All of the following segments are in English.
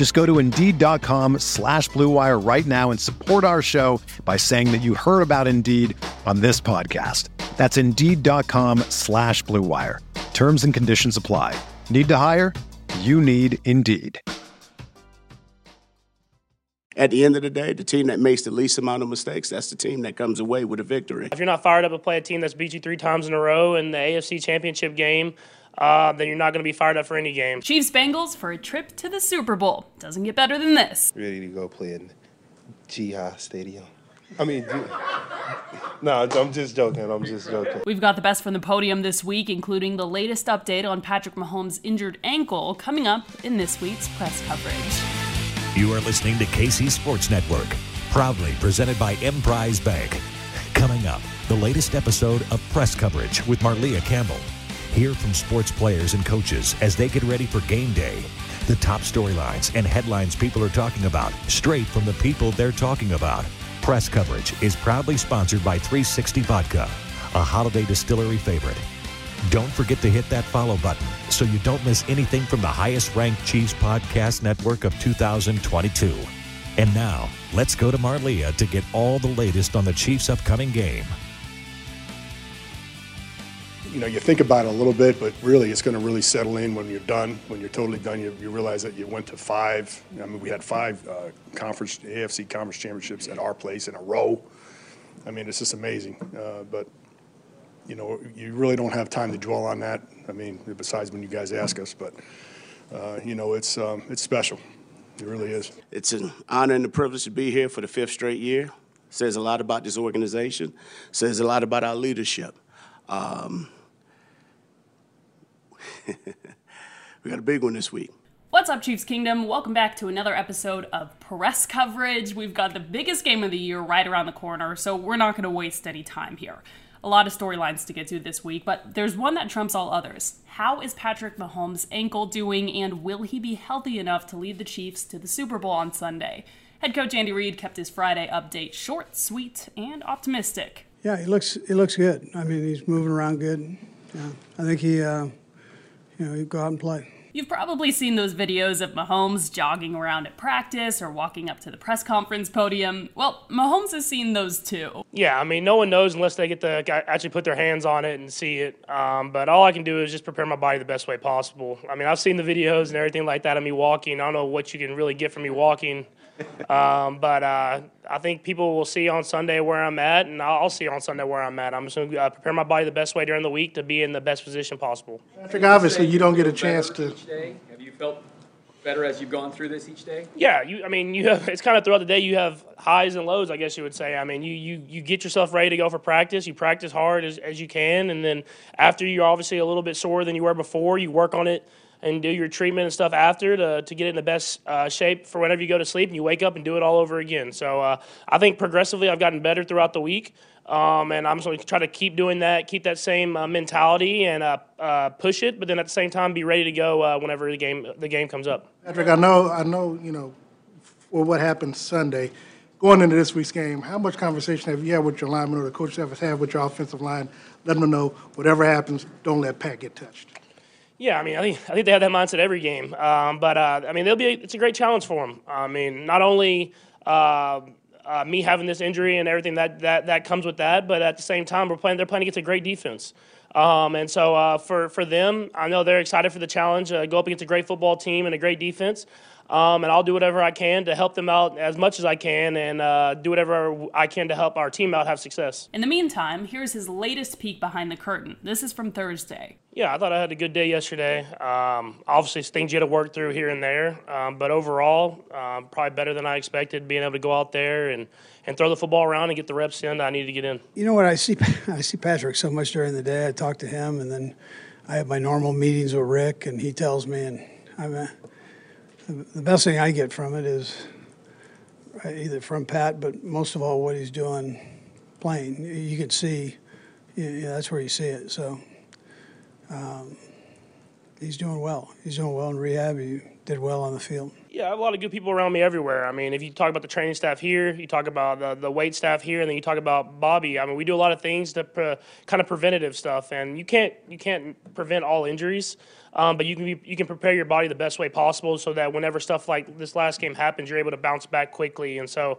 Just go to Indeed.com slash BlueWire right now and support our show by saying that you heard about Indeed on this podcast. That's Indeed.com slash BlueWire. Terms and conditions apply. Need to hire? You need Indeed. At the end of the day, the team that makes the least amount of mistakes, that's the team that comes away with a victory. If you're not fired up to play a team that's beat you three times in a row in the AFC Championship game, uh, then you're not going to be fired up for any game. Chiefs Bengals for a trip to the Super Bowl. Doesn't get better than this. Ready to go play in Jihad Stadium. I mean, no, I'm just joking. I'm just joking. We've got the best from the podium this week, including the latest update on Patrick Mahomes' injured ankle, coming up in this week's press coverage. You are listening to KC Sports Network, proudly presented by Emprise Bank. Coming up, the latest episode of press coverage with Marlia Campbell. Hear from sports players and coaches as they get ready for game day. The top storylines and headlines people are talking about, straight from the people they're talking about. Press coverage is proudly sponsored by 360 Vodka, a Holladay Distillery favorite. Don't forget to hit that follow button so you don't miss anything from the highest ranked Chiefs podcast network of 2022. And now, let's go to Marlia to get all the latest on the Chiefs' upcoming game. You know, you think about it a little bit, but really it's going to really settle in when you're done. When you're totally done, you, you realize that you went to five. I mean, we had five uh, conference, AFC conference championships at our place in a row. I mean, it's just amazing. Uh, but you know, you really don't have time to dwell on that. I mean, besides when you guys ask us, but uh, you know, it's um, it's special. It really is. It's an honor and a privilege to be here for the fifth straight year. Says a lot about this organization. Says a lot about our leadership. Um, we got a big one this week. What's up, Chiefs Kingdom? Welcome back to another episode of press coverage. We've got the biggest game of the year right around the corner, so we're not going to waste any time here. A lot of storylines to get to this week, but there's one that trumps all others. How is Patrick Mahomes' ankle doing, and will he be healthy enough to lead the Chiefs to the Super Bowl on Sunday? Head coach Andy Reid kept his Friday update short, sweet, and optimistic. Yeah, he looks he looks good. I mean, he's moving around good. Yeah, I think he, uh, you know, he go out and play. You've probably seen those videos of Mahomes jogging around at practice or walking up to the press conference podium. Well, Mahomes has seen those too. Yeah, I mean, no one knows unless they get to actually put their hands on it and see it. Um, but all I can do is just prepare my body the best way possible. I mean, I've seen the videos and everything like that of me walking. I don't know what you can really get from me walking. Um, but uh, I think people will see on Sunday where I'm at, and I'll see on Sunday where I'm at. I'm just going to uh, prepare my body the best way during the week to be in the best position possible. Patrick, obviously, you don't get a chance to. Each day? Have you felt better as you've gone through this each day? Yeah, you. I mean, you have. It's kind of throughout the day. You have highs and lows, I guess you would say. I mean, you you you get yourself ready to go for practice. You practice hard as as you can, and then after you're obviously a little bit sore than you were before. You work on it and do your treatment and stuff after to, to get it in the best uh, shape for whenever you go to sleep and you wake up and do it all over again. So uh, I think progressively I've gotten better throughout the week. Um, and I'm just going to try to keep doing that, keep that same uh, mentality, and uh, uh, push it. But then at the same time, be ready to go uh, whenever the game the game comes up. Patrick, I know, I know, you know, for what happened Sunday, going into this week's game, how much conversation have you had with your linemen or the coach have had with your offensive line, letting them know whatever happens, don't let Pat get touched? Yeah, I mean, I think I think they have that mindset every game. Um, but uh, I mean, they'll be it's a great challenge for them. I mean, not only uh, uh, me having this injury and everything that, that that comes with that, but at the same time, we're playing. They're playing against a great defense. Um, and so uh, for for them, I know they're excited for the challenge. Uh, go up against a great football team and a great defense. Um, and I'll do whatever I can to help them out as much as I can and uh, do whatever I can to help our team out have success. In the meantime, here's his latest peek behind the curtain. This is from Thursday. Yeah, I thought I had a good day yesterday. Um, obviously, things you had to work through here and there, um, but overall, um, probably better than I expected. Being able to go out there and, and throw the football around and get the reps in that I needed to get in. You know what? I see I see Patrick so much during the day. I talk to him, and then I have my normal meetings with Rick, and he tells me, and I'm a, the best thing I get from it is uh, either from Pat, but most of all what he's doing playing. You can see, yeah, that's where you see it. So um, he's doing well. He's doing well in rehab. He did well on the field. Yeah, I have a lot of good people around me everywhere. I mean, if you talk about the training staff here, you talk about the, the weight staff here, and then you talk about Bobby. I mean, we do a lot of things to pre- kind of preventative stuff, and you can't you can't prevent all injuries, um, but you can be, you can prepare your body the best way possible so that whenever stuff like this last game happens, you're able to bounce back quickly. And so.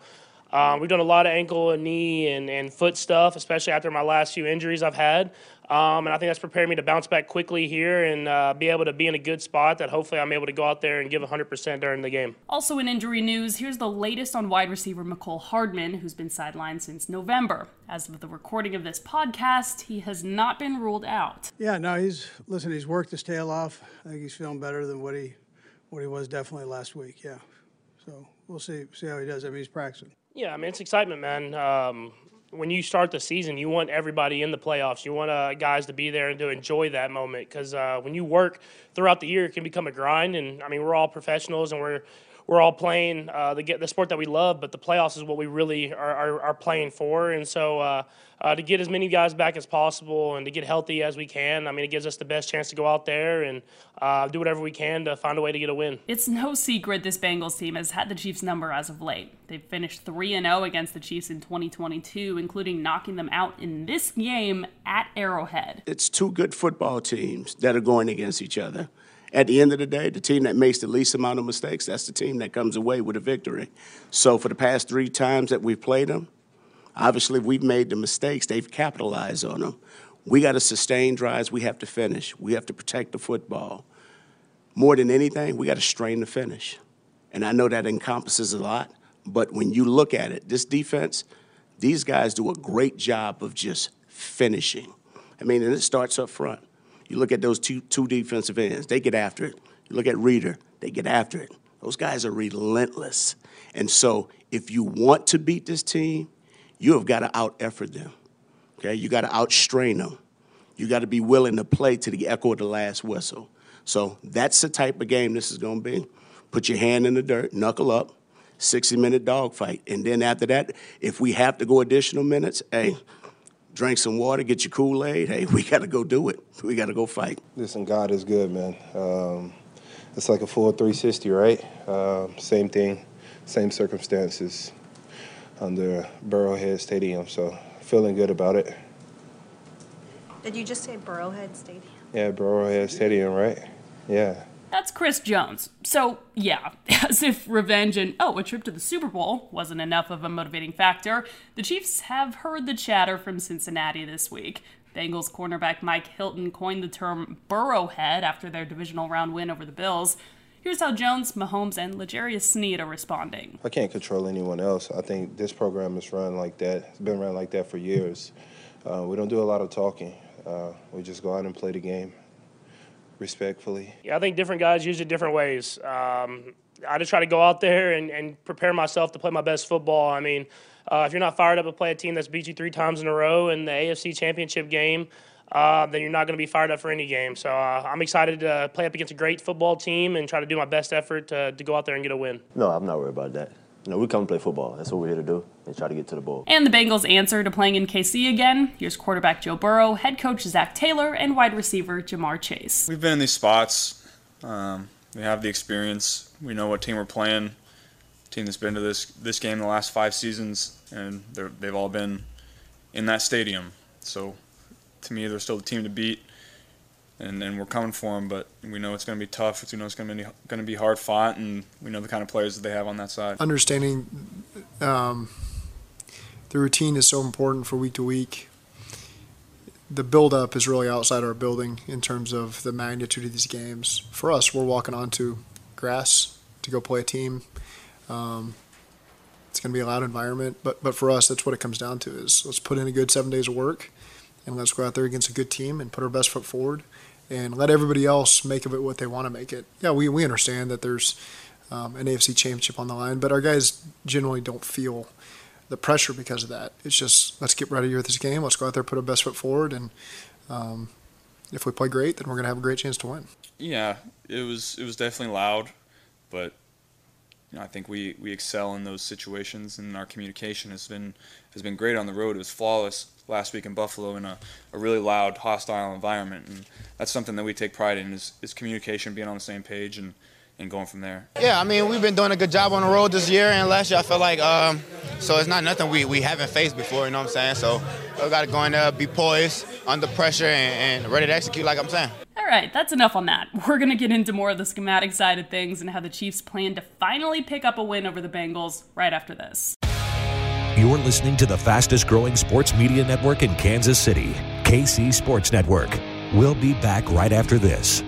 Um, we've done a lot of ankle and knee and, and foot stuff, especially after my last few injuries I've had. Um, and I think that's prepared me to bounce back quickly here and uh, be able to be in a good spot that hopefully I'm able to go out there and give 100% during the game. Also, in injury news, here's the latest on wide receiver Mecole Hardman, who's been sidelined since November. As of the recording of this podcast, he has not been ruled out. Yeah, no, he's listen. He's worked his tail off. I think he's feeling better than what he what he was definitely last week. Yeah, so we'll see see how he does. I mean, he's practicing. Yeah, I mean, it's excitement, man. Um, when you start the season, you want everybody in the playoffs. You want uh, guys to be there and to enjoy that moment because uh, when you work throughout the year, it can become a grind. And I mean, we're all professionals and we're we're all playing uh, the the sport that we love, but the playoffs is what we really are, are, are playing for. And so uh, uh, to get as many guys back as possible and to get healthy as we can, I mean, it gives us the best chance to go out there and uh, do whatever we can to find a way to get a win. It's no secret this Bengals team has had the Chiefs' number as of late. They've finished 3 0 against the Chiefs in 2022, including knocking them out in this game at Arrowhead. It's two good football teams that are going against each other at the end of the day, the team that makes the least amount of mistakes, that's the team that comes away with a victory. So for the past three times that we've played them, obviously we've made the mistakes. They've capitalized on them. We got to sustain drives. We have to finish. We have to protect the football. More than anything, we got to strain the finish. And I know that encompasses a lot, but when you look at it, this defense, these guys do a great job of just finishing. I mean, and it starts up front. You look at those two, two defensive ends, they get after it. You look at Reader, they get after it. Those guys are relentless. And so if you want to beat this team, you have got to out effort them. Okay? You got to outstrain them. You got to be willing to play to the echo of the last whistle. So that's the type of game this is going to be. Put your hand in the dirt, knuckle up, 60 minute dogfight. And then after that, if we have to go additional minutes, hey, drink some water, get your Kool Aid. Hey, we got to go do it. We got to go fight. Listen, God is good, man. Um, it's like a full 360, right? Uh, same thing, same circumstances under Burrowhead Stadium. So feeling good about it. Did you just say Burrowhead Stadium? Yeah, Burrowhead Stadium, right? Yeah. That's Chris Jones. So, yeah, as if revenge and, oh, a trip to the Super Bowl wasn't enough of a motivating factor, the Chiefs have heard the chatter from Cincinnati this week. Bengals cornerback Mike Hilton coined the term Burrowhead after their divisional round win over the Bills. Here's how Jones, Mahomes, and L'Jarius Sneed are responding. I can't control anyone else. I think this program is run like that. It's been run like that for years. Uh, we don't do a lot of talking. Uh, we just go out and play the game respectfully. Yeah, I think different guys use it different ways. Um, I just try to go out there and, and prepare myself to play my best football. I mean, uh, if you're not fired up to play a team that's beat you three times in a row in the AFC Championship game, uh, then you're not going to be fired up for any game. So uh, I'm excited to play up against a great football team and try to do my best effort to, to go out there and get a win. No, I'm not worried about that. You know, we come play football. That's what we're here to do and try to get to the bowl. And the Bengals' answer to playing in KC again. Here's quarterback Joe Burrow, head coach Zac Taylor, and wide receiver Ja'Marr Chase. We've been in these spots. Um, we have the experience. We know what team we're playing. Team that's been to this this game the last five seasons, and they've all been in that stadium. So, to me, they're still the team to beat and, and we're coming for them. But we know it's going to be tough. We know it's going to be going to be hard fought, and we know the kind of players that they have on that side. Understanding um, the routine is so important for week to week. The build-up is really outside our building in terms of the magnitude of these games. For us, we're walking onto grass to go play a team. Um, it's going to be a loud environment, but but for us, that's what it comes down to: is let's put in a good seven days of work, and let's go out there against a good team and put our best foot forward, and let everybody else make of it what they want to make it. Yeah, we we understand that there's um, an AFC championship on the line, but our guys generally don't feel the pressure because of that. It's just let's get ready with this game. Let's go out there, put our best foot forward, and um, if we play great, then we're going to have a great chance to win. Yeah, it was it was definitely loud, but you know, I think we, we excel in those situations, and our communication has been has been great on the road. It was flawless last week in Buffalo in a, a really loud, hostile environment, and that's something that we take pride in is, is communication, being on the same page, and, and going from there. Yeah, I mean, we've been doing a good job on the road this year, and last year I felt like um, so it's not nothing we, we haven't faced before. You know what I'm saying? So we got to go in there, be poised, under pressure, and, and ready to execute, like I'm saying. All right, that's enough on that. We're going to get into more of the schematic side of things and how the Chiefs plan to finally pick up a win over the Bengals right after this. You're listening to the fastest growing sports media network in Kansas City, KC Sports Network. We'll be back right after this.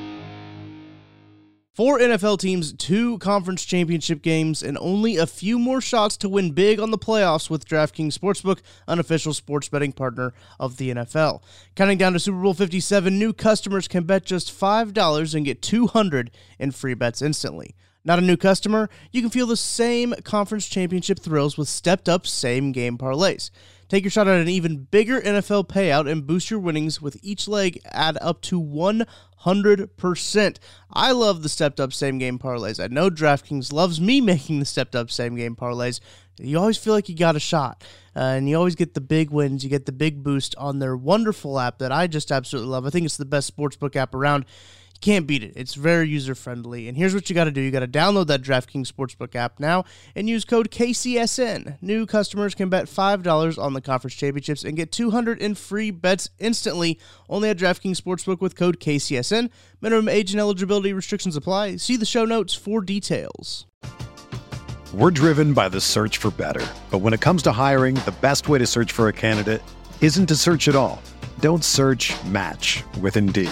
Four NFL teams, two conference championship games, and only a few more shots to win big on the playoffs with DraftKings Sportsbook, unofficial sports betting partner of the NFL. Counting down to Super Bowl 57, new customers can bet just $5 and get 200 in free bets instantly. Not a new customer? You can feel the same conference championship thrills with stepped up same game parlays. Take your shot at an even bigger NFL payout and boost your winnings with each leg add up to 100%. I love the stepped up same game parlays. I know DraftKings loves me making the stepped up same game parlays. You always feel like you got a shot, uh, and you always get the big wins. You get the big boost on their wonderful app that I just absolutely love. I think it's the best sportsbook app around can't beat it. It's very user friendly. And here's what you got to do you got to download that DraftKings Sportsbook app now and use code KCSN. New customers can bet $5 on the conference championships and get 200 in free bets instantly only at DraftKings Sportsbook with code KCSN. Minimum age and eligibility restrictions apply. See the show notes for details. We're driven by the search for better. But when it comes to hiring, the best way to search for a candidate isn't to search at all. Don't search match with Indeed.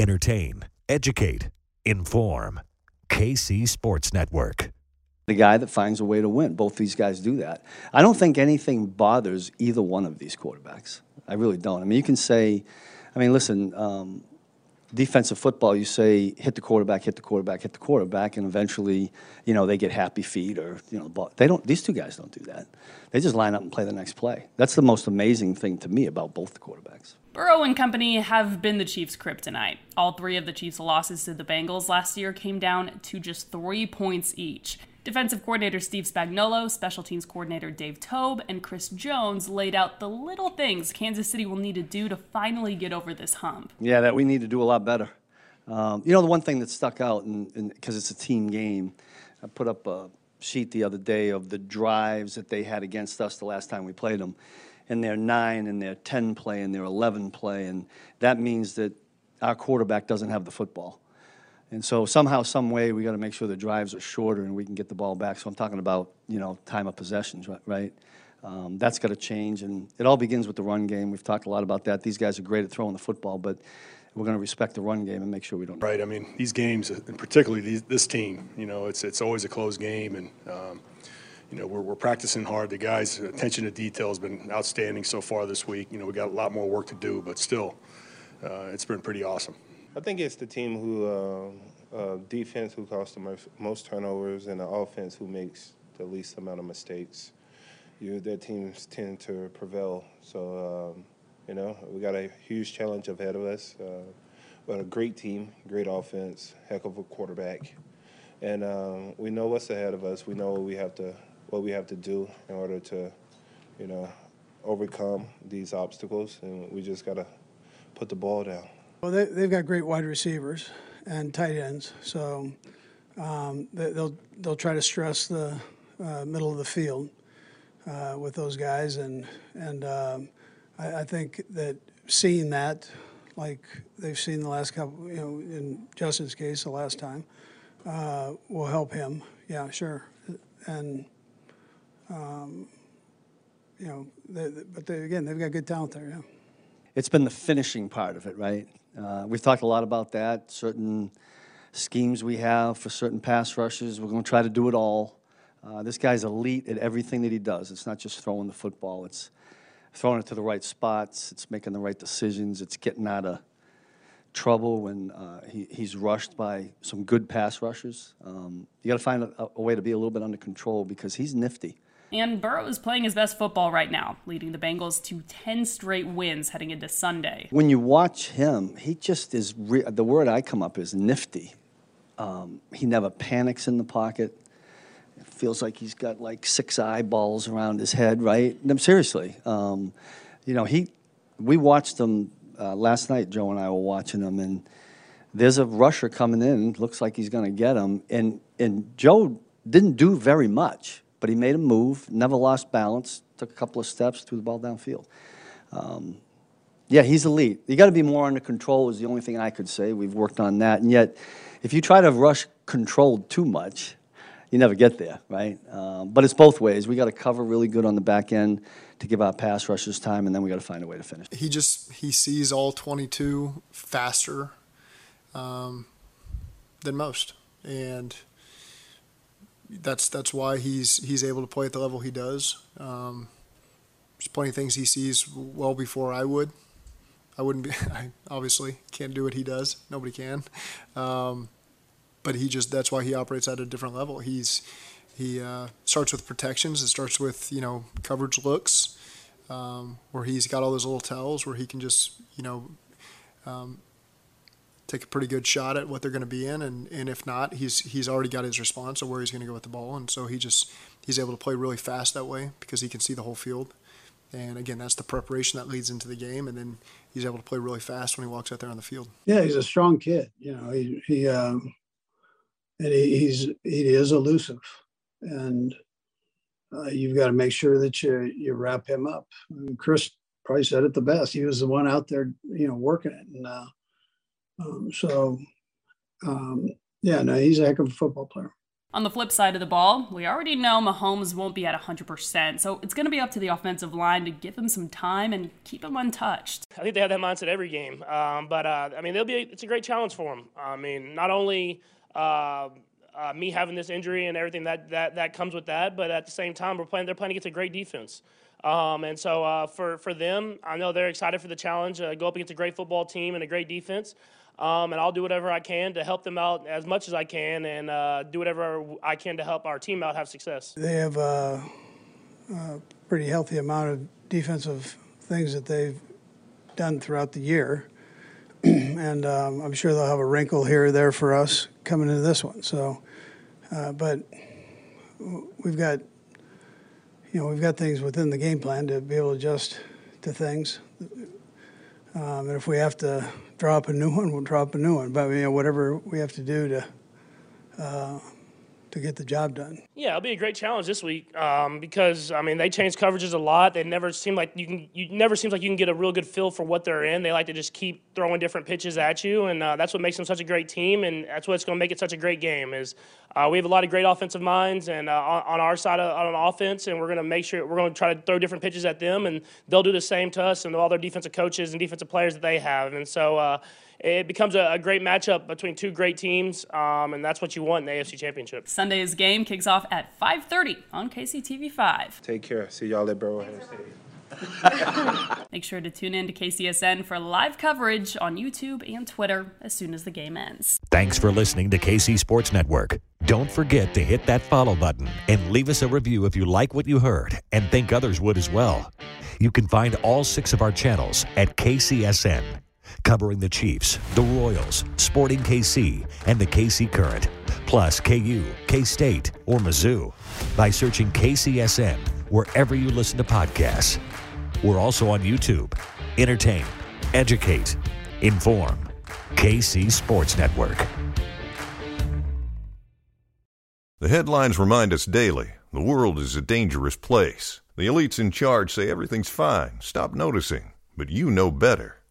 Entertain, educate, inform. KC Sports Network. The guy that finds a way to win. Both these guys do that. I don't think anything bothers either one of these quarterbacks. I really don't. I mean, you can say, I mean, listen, um, defensive football, you say hit the quarterback, hit the quarterback, hit the quarterback, and eventually, you know, they get happy feet or you know, ball. They don't. These two guys don't do that. They just line up and play the next play. That's the most amazing thing to me about both the quarterbacks. Burrow and company have been the Chiefs' kryptonite. All three of the Chiefs' losses to the Bengals last year came down to just three points each. Defensive coordinator Steve Spagnuolo, special teams coordinator Dave Toub, and Chris Jones laid out the little things Kansas City will need to do to finally get over this hump. Yeah, that we need to do a lot better. Um, you know, the one thing that stuck out, because it's a team game, I put up a sheet the other day of the drives that they had against us the last time we played them and their nine and their 10 play and their 11 play. And that means that our quarterback doesn't have the football. And so somehow, some way, we got to make sure the drives are shorter and we can get the ball back. So I'm talking about, you know, time of possessions, right? Um, that's got to change, and it all begins with the run game. We've talked a lot about that. These guys are great at throwing the football, but we're going to respect the run game and make sure we don't. Right. I mean, these games, and particularly these, this team, you know, it's it's always a close game, and um, you know we're, we're practicing hard. The guys' attention to detail has been outstanding so far this week. You know, we got a lot more work to do, but still, uh, it's been pretty awesome. I think it's the team who, uh, uh, defense who causes the most, turnovers and the offense who makes the least amount of mistakes. You, their teams tend to prevail. So, um, you know, we got a huge challenge ahead of us. Uh, but a great team, great offense, heck of a quarterback, and um, we know what's ahead of us. We know what we have to what we have to do in order to, you know, overcome these obstacles, and we just gotta put the ball down. Well, they, they've got great wide receivers and tight ends, so um, they, they'll they'll try to stress the uh, middle of the field uh, with those guys, and and um, I, I think that seeing that, like they've seen the last couple, you know, in Justin's case, the last time, uh, will help him. Yeah, sure, and. Um, you know, they, they- but they, again, they've got good talent there. Yeah. It's been the finishing part of it, right? Uh, we've talked a lot about that. Certain schemes we have for certain pass rushes. We're going to try to do it all. Uh, this guy's elite at everything that he does. It's not just throwing the football. It's throwing it to the right spots. It's making the right decisions. It's getting out of trouble when uh, he, he's rushed by some good pass rushers. Um, you got to find a, a way to be a little bit under control because he's nifty. And Burrow is playing his best football right now, leading the Bengals to 10 straight wins heading into Sunday. When you watch him, he just is. Re- the word I come up is nifty. Um, he never panics in the pocket. It feels like he's got like six eyeballs around his head, right? No, seriously, um, you know he. We watched him uh, last night. Joe and I were watching him, and there's a rusher coming in. Looks like he's going to get him, and and Joe didn't do very much, but he made a move. Never lost balance. Took a couple of steps, threw the ball downfield. Um, yeah, he's elite. You got to be more under control. Is the only thing I could say. We've worked on that, and yet, if you try to rush controlled too much, you never get there, right? Um, but it's both ways. We got to cover really good on the back end to give our pass rushers time, and then we got to find a way to finish. He just he sees all 22 faster um, than most, and that's that's why he's he's able to play at the level he does. Um, there's plenty of things he sees well before I would. I wouldn't be. I obviously can't do what he does. Nobody can. Um, but he just that's why he operates at a different level. He's he uh, starts with protections. It starts with you know coverage looks, um, where he's got all those little tells where he can just you know um, take a pretty good shot at what they're going to be in, and, and if not, he's he's already got his response of where he's going to go with the ball, and so he just he's able to play really fast that way because he can see the whole field. And again, that's the preparation that leads into the game, and then he's able to play really fast when he walks out there on the field. Yeah, he's a strong kid. You know, he he um, and he, he's he is elusive, and uh, you've got to make sure that you you wrap him up. Chris probably said it the best. He was the one out there, you know, working it, and uh, um, so um, yeah, no, he's a heck of a football player. On the flip side of the ball, we already know Mahomes won't be at 100%, so it's going to be up to the offensive line to give him some time and keep him untouched. I think they have that mindset every game. Um, but uh, I mean, they'll be. It's a great challenge for them. I mean, not only uh, uh, me having this injury and everything that, that that comes with that, but at the same time, we're playing. They're playing against a great defense. Um, and so uh, for for them, I know they're excited for the challenge. Uh, go up against a great football team and a great defense. Um, and I'll do whatever I can to help them out as much as I can, and uh, do whatever I can to help our team out have success. They have a, a pretty healthy amount of defensive things that they've done throughout the year, and um, I'm sure they'll have a wrinkle here or there for us coming into this one. So, uh, but we've got, you know, we've got things within the game plan to be able to adjust to things. Um, and if we have to draw up a new one, we'll drop a new one. But you know, whatever we have to do to uh, to get the job done. Yeah, it'll be a great challenge this week um, because I mean they change coverages a lot. They never seem like you can. You never seems like you can get a real good feel for what they're in. They like to just keep throwing different pitches at you, and uh, that's what makes them such a great team, and that's what's going to make it such a great game. Is uh, we have a lot of great offensive minds, and uh, on, on, our side of, on offense, and we're going to make sure we're going to try to throw different pitches at them, and they'll do the same to us and all their defensive coaches and defensive players that they have, and so uh, it becomes a, a, great matchup between two great teams, um, and that's what you want in the AFC Championship. Sunday's game kicks off at 5:30 on KCTV5. Take care. See y'all at Burrowhead Stadium. Make sure to tune in to KCSN for live coverage on YouTube and Twitter as soon as the game ends. Thanks for listening to KC Sports Network. Don't forget to hit that follow button and leave us a review if you like what you heard and think others would as well. You can find all six of our channels at KCSN covering the Chiefs, the Royals, Sporting KC, and the KC Current, plus KU, K State, or Mizzou by searching KCSN wherever you listen to podcasts. We're also on YouTube. Entertain, educate, inform. KC Sports Network. The headlines remind us daily the world is a dangerous place. The elites in charge say everything's fine, stop noticing. But you know better.